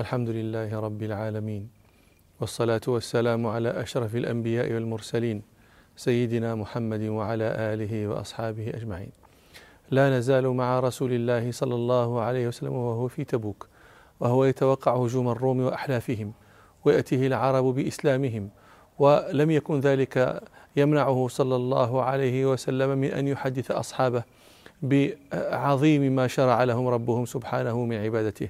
الحمد لله رب العالمين والصلاة والسلام على أشرف الأنبياء والمرسلين سيدنا محمد وعلى آله وأصحابه أجمعين. لا نزال مع رسول الله صلى الله عليه وسلم وهو في تبوك وهو يتوقع هجوم الروم وأحلافهم ويأتيه العرب بإسلامهم ولم يكن ذلك يمنعه صلى الله عليه وسلم من أن يحدث أصحابه بعظيم ما شرع لهم ربهم سبحانه من عبادته.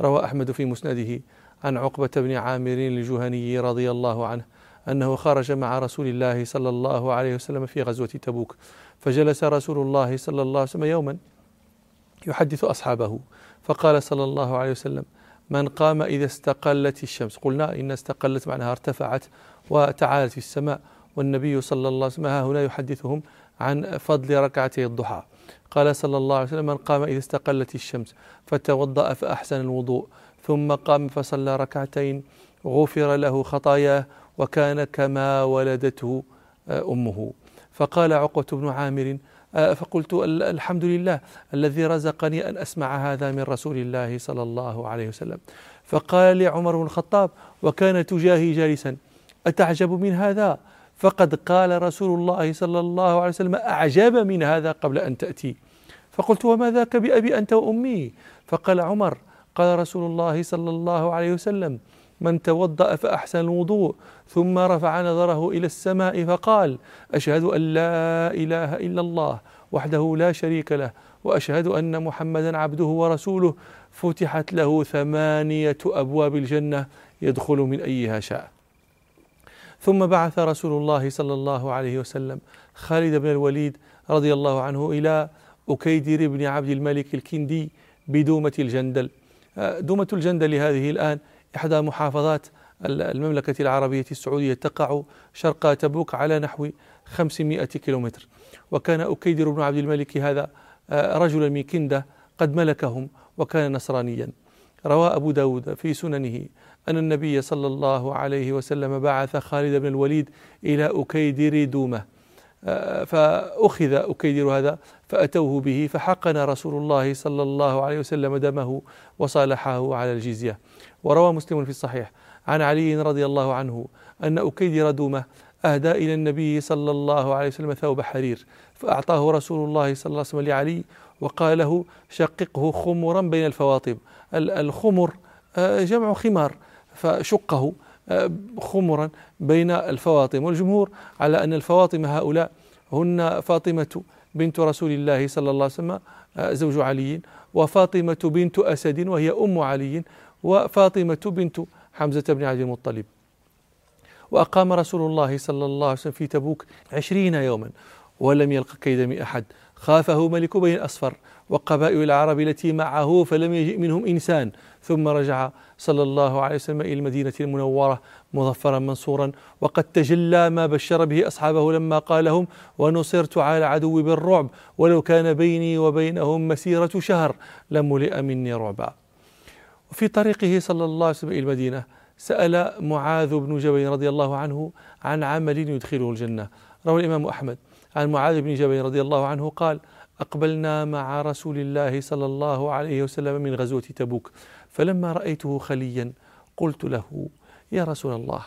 روى أحمد في مسنده عن عقبة بن عامر الجهني رضي الله عنه أنه خرج مع رسول الله صلى الله عليه وسلم في غزوة تبوك فجلس رسول الله صلى الله عليه وسلم يوما يحدث أصحابه فقال صلى الله عليه وسلم من قام إذا استقلت الشمس؟ قلنا إن استقلت معناها ارتفعت وتعالت في السماء والنبي صلى الله عليه وسلم ها هنا يحدثهم عن فضل ركعتي الضحى. قال صلى الله عليه وسلم من قام إذا استقلت الشمس فتوضأ فأحسن الوضوء ثم قام فصلى ركعتين غفر له خطاياه وكان كما ولدته آه، أمه. فقال عقبة بن عامر آه، فقلت الحمد لله الذي رزقني أن أسمع هذا من رسول الله صلى الله عليه وسلم. فقال لي عمر بن الخطاب وكان تجاهي جالسا أتعجب من هذا؟ فقد قال رسول الله صلى الله عليه وسلم أعجب من هذا قبل أن تأتي. فقلت وما ذاك بأبي أنت وأمي؟ فقال عمر قال رسول الله صلى الله عليه وسلم من توضأ فأحسن الوضوء ثم رفع نظره إلى السماء فقال أشهد أن لا إله إلا الله وحده لا شريك له وأشهد أن محمدا عبده ورسوله فتحت له ثمانية أبواب الجنة يدخل من أيها شاء. ثم بعث رسول الله صلى الله عليه وسلم خالد بن الوليد رضي الله عنه إلى أكيدر بن عبد الملك الكندي بدومة الجندل. آه، دومة الجندل هذه الآن إحدى محافظات المملكة العربية السعودية تقع شرق تبوك على نحو 500 كيلومتر. وكان أكيدر بن عبد الملك هذا آه، رجلا من كندة قد ملكهم وكان نصرانيا. روى أبو داود في سننه أن النبي صلى الله عليه وسلم بعث خالد بن الوليد إلى أكيدر دومة آه، فأخذ أكيدر هذا فأتوه به فحقن رسول الله صلى الله عليه وسلم دمه وصالحه على الجزية. وروى مسلم في الصحيح عن علي رضي الله عنه أن أكيدر دومة أهدى إلى النبي صلى الله عليه وسلم ثوب حرير فأعطاه رسول الله صلى الله عليه وسلم لعلي وقال له شققه خمرا بين الفواطم. الخمر آه، جمع خمار. فشقه آه، خمرا بين الفواطم. والجمهور على أن الفواطم هؤلاء هن فاطمة بنت رسول الله صلى الله عليه وسلم آه، زوج علي وفاطمة بنت أسد وهي أم علي وفاطمة بنت حمزة بن عبد المطلب. وأقام رسول الله صلى الله عليه وسلم في تبوك عشرين يوما ولم يلق كيد أحد. خافه ملك بني الأصفر وقبائل العرب التي معه فلم يجئ منهم إنسان. ثم رجع صلى الله عليه وسلم إلى المدينة المنورة مظفرا منصورا وقد تجلى ما بشر به أصحابه لما قال لهم ونصرت على العدو بالرعب ولو كان بيني وبينهم مسيرة شهر لملئ مني رعبا. وفي طريقه صلى الله عليه وسلم إلى المدينة سأل معاذ بن جبل رضي الله عنه عن عمل يدخله الجنة. روى الإمام أحمد. عن معاذ بن جبل رضي الله عنه قال أقبلنا مع رسول الله صلى الله عليه وسلم من غزوة تبوك فلما رأيته خليا قلت له يا رسول الله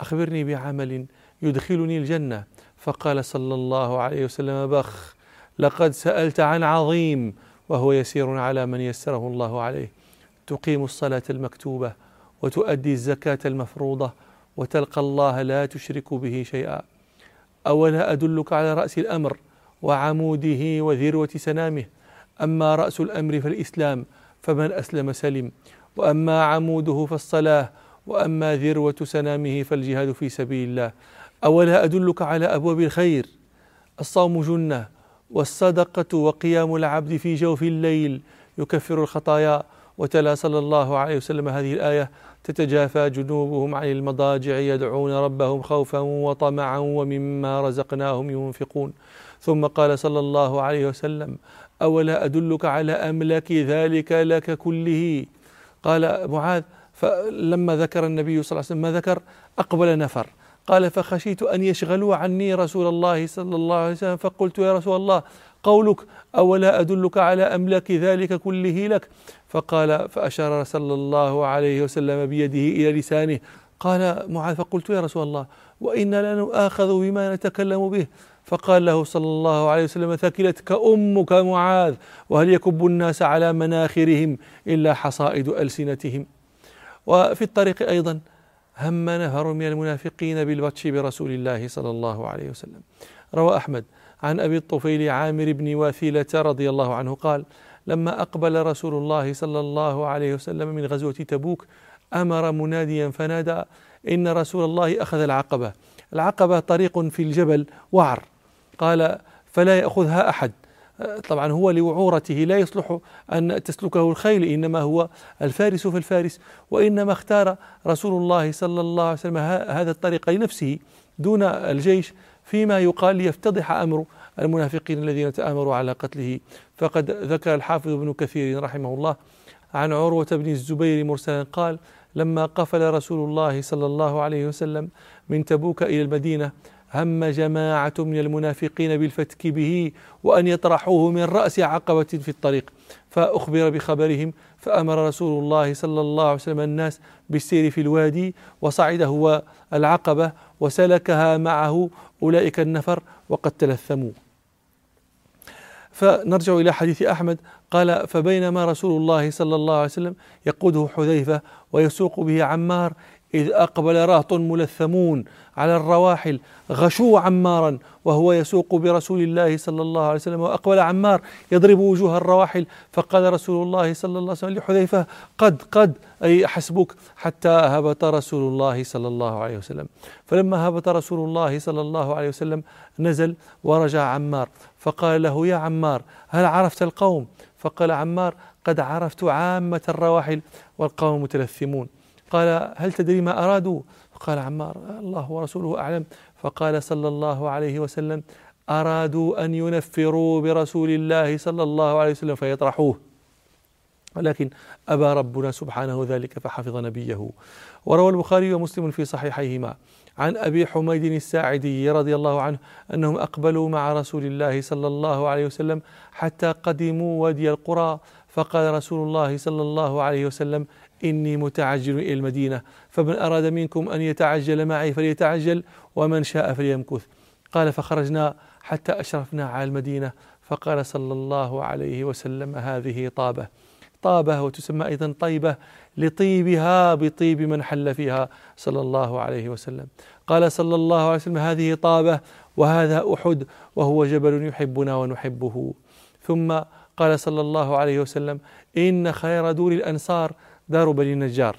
أخبرني بعمل يدخلني الجنة. فقال صلى الله عليه وسلم بخ لقد سألت عن عظيم وهو يسير على من يسره الله عليه. تقيم الصلاة المكتوبة وتؤدي الزكاة المفروضة وتلقى الله لا تشرك به شيئا. أولا أدلك على رأس الأمر وعموده وذروة سنامه. أما رأس الأمر فالإسلام فمن أسلم سلم. وأما عموده فالصلاة. وأما ذروة سنامه فالجهاد في سبيل الله. أولا أدلك على أبواب الخير. الصوم جنة والصدقة وقيام العبد في جوف الليل يكفر الخطايا وتلا صلى الله عليه وسلم هذه الآية تتجافى جنوبهم عن المضاجع يدعون ربهم خوفا وطمعا ومما رزقناهم ينفقون. ثم قال صلى الله عليه وسلم أولا أدلك على أملك ذلك لك كله؟ قال معاذ فلما ذكر النبي صلى الله عليه وسلم ما ذكر؟ أقبل نفر. قال فخشيت أن يشغلوا عني رسول الله صلى الله عليه وسلم. فقلت يا رسول الله قولك أولا أدلك على أملاك ذلك كله لك؟ فقال فأشار صلى الله عليه وسلم بيده إلى لسانه. قال معاذ فقلت يا رسول الله وإنا لنؤاخذ بما نتكلم به. فقال له صلى الله عليه وسلم ثكلتك أمك معاذ وهل يكب الناس على مناخرهم إلا حصائد ألسنتهم؟ وفي الطريق أيضا هم نفر من المنافقين بالبطش برسول الله صلى الله عليه وسلم. روى أحمد عن أبي الطفيل عامر بن واثيلة رضي الله عنه قال لما أقبل رسول الله صلى الله عليه وسلم من غزوة تبوك أمر مناديا فنادى إن رسول الله أخذ العقبة. العقبة طريق في الجبل وعر. قال فلا يأخذها أحد. طبعا هو لوعورته لا يصلح أن تسلكه الخيل إنما هو الفارس فالفارس وإنما اختار رسول الله صلى الله عليه وسلم هذا الطريق لنفسه دون الجيش فيما يقال ليفتضح أمر المنافقين الذين تآمروا على قتله. فقد ذكر الحافظ ابن كثير رحمه الله عن عروة بن الزبير مرسلا قال لما قفل رسول الله صلى الله عليه وسلم من تبوك إلى المدينة هم جماعة من المنافقين بالفتك به وأن يطرحوه من رأس عقبة في الطريق فأخبر بخبرهم فأمر رسول الله صلى الله عليه وسلم الناس بالسير في الوادي وصعد هو العقبة وسلكها معه أولئك النفر وقد تلثموا. فنرجع إلى حديث أحمد قال فبينما رسول الله صلى الله عليه وسلم يقوده حذيفة ويسوق به عمار إذ أقبل رهط ملثمون على الرواحل غشوا عمارا وهو يسوق برسول الله صلى الله عليه وسلم وأقبل عمار يضرب وجوه الرواحل فقال رسول الله صلى الله عليه وسلم لحذيفة قد قد أي حسبك حتى هبط رسول الله صلى الله عليه وسلم. فلما هبط رسول الله صلى الله عليه وسلم نزل ورجع عمار فقال له يا عمار هل عرفت القوم؟ فقال عمار قد عرفت عامة الرواحل والقوم متلثمون. قال هل تدري ما أرادوا? فقال عمار الله ورسوله أعلم. فقال صلى الله عليه وسلم أرادوا أن ينفروا برسول الله صلى الله عليه وسلم فيطرحوه. ولكن أبى ربنا سبحانه ذلك فحفظ نبيه. وروى البخاري ومسلم في صحيحيهما عن أبي حميد الساعدي رضي الله عنه أنهم أقبلوا مع رسول الله صلى الله عليه وسلم حتى قدموا وادي القرى. فقال رسول الله صلى الله عليه وسلم إني متعجل إلى المدينة فمن أراد منكم أن يتعجل معي فليتعجل ومن شاء فليمكث. قال فخرجنا حتى أشرفنا على المدينة فقال صلى الله عليه وسلم هذه طابة. طابة وتسمى أيضا طيبة لطيبها بطيب من حل فيها صلى الله عليه وسلم. قال صلى الله عليه وسلم هذه طابة وهذا أحد وهو جبل يحبنا ونحبه. ثم قال صلى الله عليه وسلم إن خير دور الأنصار دار بني النجار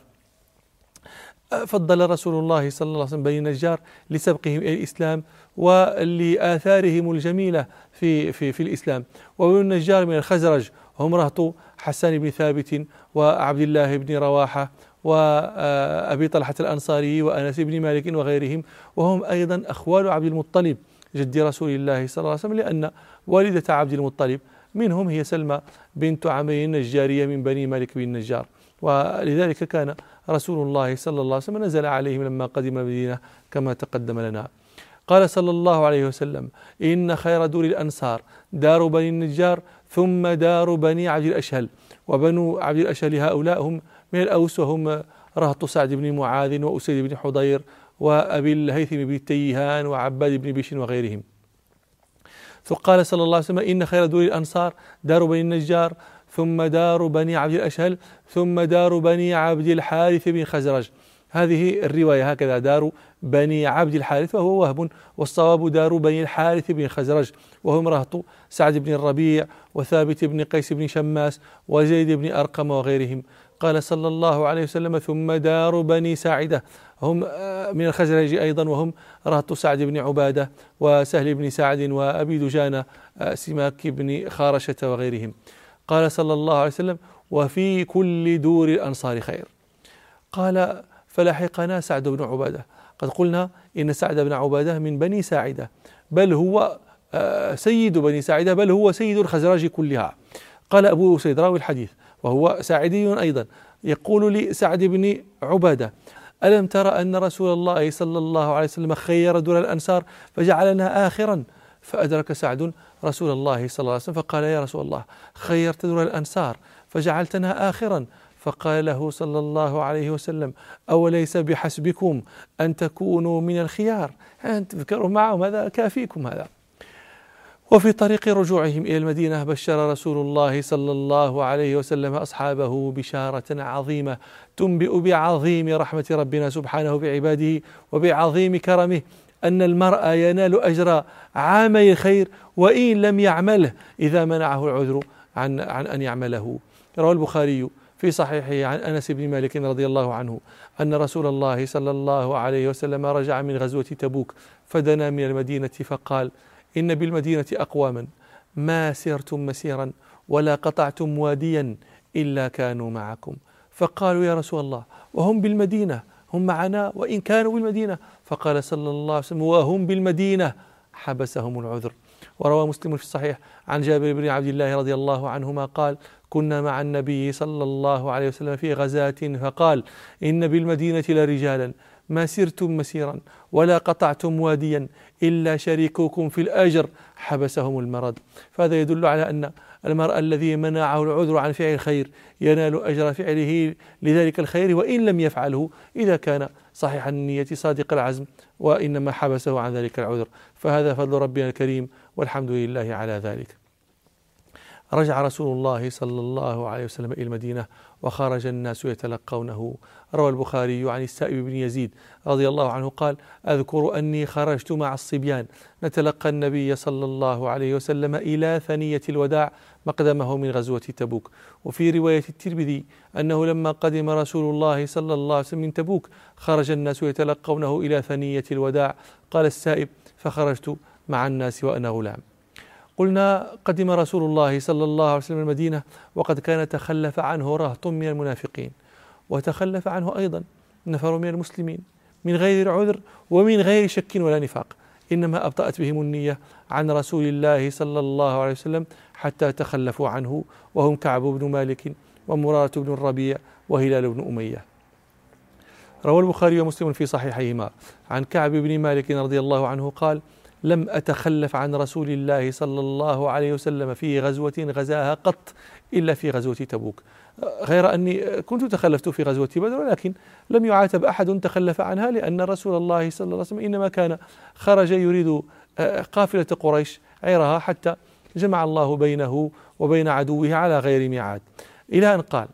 فضل رسول الله صلى الله عليه وسلم بني النجار لسبقهم إلى الإسلام ولآثارهم الجميلة في في في الإسلام. وبني النجار من الخزرج هم رهط حسان بن ثابت وعبد الله بن رواحة وابي طلحة الأنصاري وأنس بن مالك وغيرهم. وهم أيضا أخوال عبد المطلب جد رسول الله صلى الله عليه وسلم لأن والدة عبد المطلب منهم هي سلمى بنت عمرو النجارية من بني مالك بن النجار. ولذلك كان رسول الله صلى الله عليه وسلم نزل عليهم لما قدم المدينة كما تقدم لنا. قال صلى الله عليه وسلم إن خير دور الأنصار دار بني النجار ثم دار بني عبد الأشهل. وبنو عبد الأشهل هؤلاء هم من الأوس وهم رهط سعد بن معاذ وأسيد بن حضير وأبي الهيثم بن التيهان وعباد بن بشر وغيرهم. فقال صلى الله عليه وسلم إن خير دور الأنصار دار بني النجار ثم دار بني عبد الأشهل ثم دار بني عبد الحارث بن خزرج. هذه الرواية هكذا دار بني عبد الحارث وهو وهب والصواب دار بني الحارث بن خزرج. وهم رهط سعد بن الربيع وثابت بن قيس بن شماس وزيد بن أرقم وغيرهم. قال صلى الله عليه وسلم ثم دار بني ساعدة. هم آه، من الخزرج أيضا وهم رهط سعد بن عبادة وسهل بن سعد وأبي دجانة آه، سماك بن خارشة وغيرهم. قال صلى الله عليه وسلم وفي كل دور الأنصار خير. قال فلحقنا سعد بن عبادة. قد قلنا إن سعد بن عبادة من بني ساعدة بل هو آه، سيد بني ساعدة بل هو سيد الخزرج كلها. قال أبو أسيد راوي الحديث وهو ساعدي أيضا. يقول لسعد بن عبادة ألم ترى أن رسول الله صلى الله عليه وسلم خير دون الأنصار فجعلنا آخرا فأدرك سعد رسول الله صلى الله عليه وسلم فقال يا رسول الله خيرت دون الأنصار فجعلتنا آخرا. فقال له صلى الله عليه وسلم أوليس بحسبكم أن تكونوا من الخيار؟ أن تذكروا معهم هذا كافيكم هذا. وفي طريق رجوعهم إلى المدينة بشر رسول الله صلى الله عليه وسلم أصحابه بشارة عظيمة تنبئ بعظيم رحمة ربنا سبحانه بعباده وبعظيم كرمه. أن المرء ينال أجر عامي الخير وإن لم يعمله إذا منعه العذر عن عن أن يعمله. روى البخاري في صحيحه عن أنس بن مالك رضي الله عنه أن رسول الله صلى الله عليه وسلم رجع من غزوة تبوك فدنا من المدينة فقال إن بالمدينة أقواما ما سرتم مسيرا ولا قطعتم واديا إلا كانوا معكم. فقالوا يا رسول الله وهم بالمدينة هم معنا وإن كانوا بالمدينة فقال صلى الله عليه وسلم وهم بالمدينة. حبسهم العذر. وروى مسلم في الصحيح عن جابر بن عبد الله رضي الله عنهما قال كنا مع النبي صلى الله عليه وسلم في غزاة فقال إن بالمدينة لرجالا ما سرتم مسيرا ولا قطعتم واديا إلا شريككم في الأجر. حبسهم المرض. فهذا يدل على أن المرء الذي منعه العذر عن فعل الخير ينال أجر فعله لذلك الخير وإن لم يفعله إذا كان صحيح النية صادق العزم وإنما حبسه عن ذلك العذر. فهذا فضل ربنا الكريم والحمد لله على ذلك. رجع رسول الله صلى الله عليه وسلم إلى المدينة وخرج الناس يتلقونه. روى البخاري عن السائب بن يزيد رضي الله عنه قال أذكر أني خرجت مع الصبيان. نتلقى النبي صلى الله عليه وسلم إلى ثنية الوداع مقدمه من غزوة تبوك. وفي رواية الترمذي أنه لما قدم رسول الله صلى الله عليه وسلم من تبوك خرج الناس يتلقونه إلى ثنية الوداع. قال السائب فخرجت مع الناس وأنا غلام. قلنا قدم رسول الله صلى الله عليه وسلم المدينة وقد كان تخلف عنه رهط من المنافقين وتخلف عنه أيضا نفر من المسلمين من غير عذر ومن غير شك ولا نفاق. إنما أبطأت بهم النية عن رسول الله صلى الله عليه وسلم حتى تخلفوا عنه وهم كعب بن مالك ومرارة بن الربيع وهلال بن أمية. روى البخاري ومسلم في صحيحيهما. عن كعب بن مالك رضي الله عنه قال لم أتخلف عن رسول الله صلى الله عليه وسلم في غزوة غزاها قط إلا في غزوة تبوك. غير أني كنت تخلفت في غزوة بدر ولكن لم يعاتب أحد تخلف عنها لأن رسول الله صلى الله عليه وسلم إنما كان خرج يريد آه، قافلة قريش عيرها حتى جمع الله بينه وبين عدوه على غير ميعاد. إلى أن قال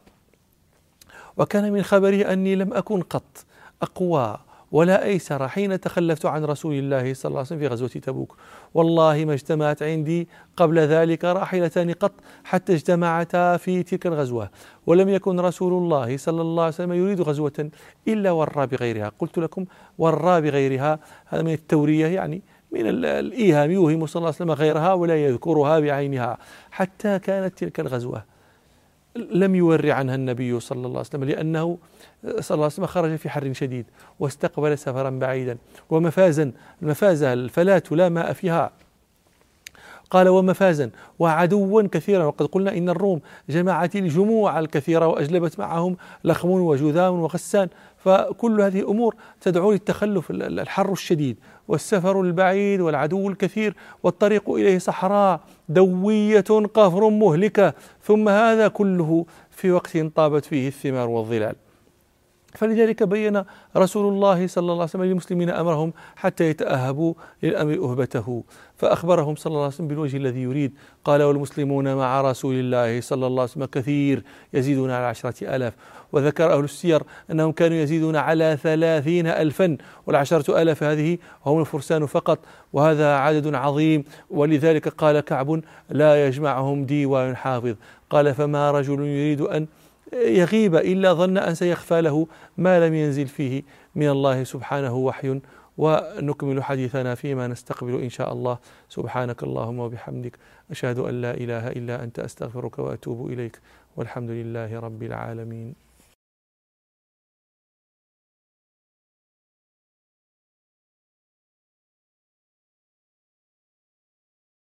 وكان من خبره أني لم أكن قط أقوى ولا أيسر حين تخلفت عن رسول الله صلى الله عليه وسلم في غزوة تبوك والله ما اجتمعت عندي قبل ذلك راحلتان قط حتى اجتمعتا في تلك الغزوة. ولم يكن رسول الله صلى الله عليه وسلم يريد غزوة إلا ورى بغيرها. قلت لكم ورى بغيرها هذا من التورية يعني من الإيهام يوهم صلى الله عليه وسلم غيرها ولا يذكرها بعينها حتى كانت تلك الغزوة. لم يور عنها النبي صلى الله عليه وسلم لأنه صلى الله عليه وسلم خرج في حر شديد واستقبل سفرا بعيدا. ومفازا المفازة الفلاة لا ماء فيها. قال ومفازا وعدوا كثيرا. وقد قلنا إن الروم جمعت الجموع الكثيرة وأجلبت معهم لخم وجذام وغسان. فكل هذه أمور تدعو للتخلف الحر الشديد. والسفر البعيد والعدو الكثير والطريق إليه صحراء دوية قفر مهلكة. ثم هذا كله في وقت طابت فيه الثمار والظلال. فلذلك بين رسول الله صلى الله عليه وسلم للمسلمين أمرهم حتى يتأهبوا للأمر أهبته. فأخبرهم صلى الله عليه وسلم بالوجه الذي يريد. قال والمسلمون مع رسول الله صلى الله عليه وسلم كثير يزيدون على عشرة آلاف وذكر أهل السير أنهم كانوا يزيدون على ثلاثين ألفا. والعشرة آلاف هذه هم الفرسان فقط وهذا عدد عظيم. ولذلك قال كعب لا يجمعهم ديوان حافظ. قال فما رجل يريد أن يغيب إلا ظن أن سيخفى له ما لم ينزل فيه من الله سبحانه وحي ونكمل حديثنا فيما نستقبل إن شاء الله. سبحانك اللهم وبحمدك أشهد أن لا إله إلا أنت أستغفرك وأتوب إليك. والحمد لله رب العالمين.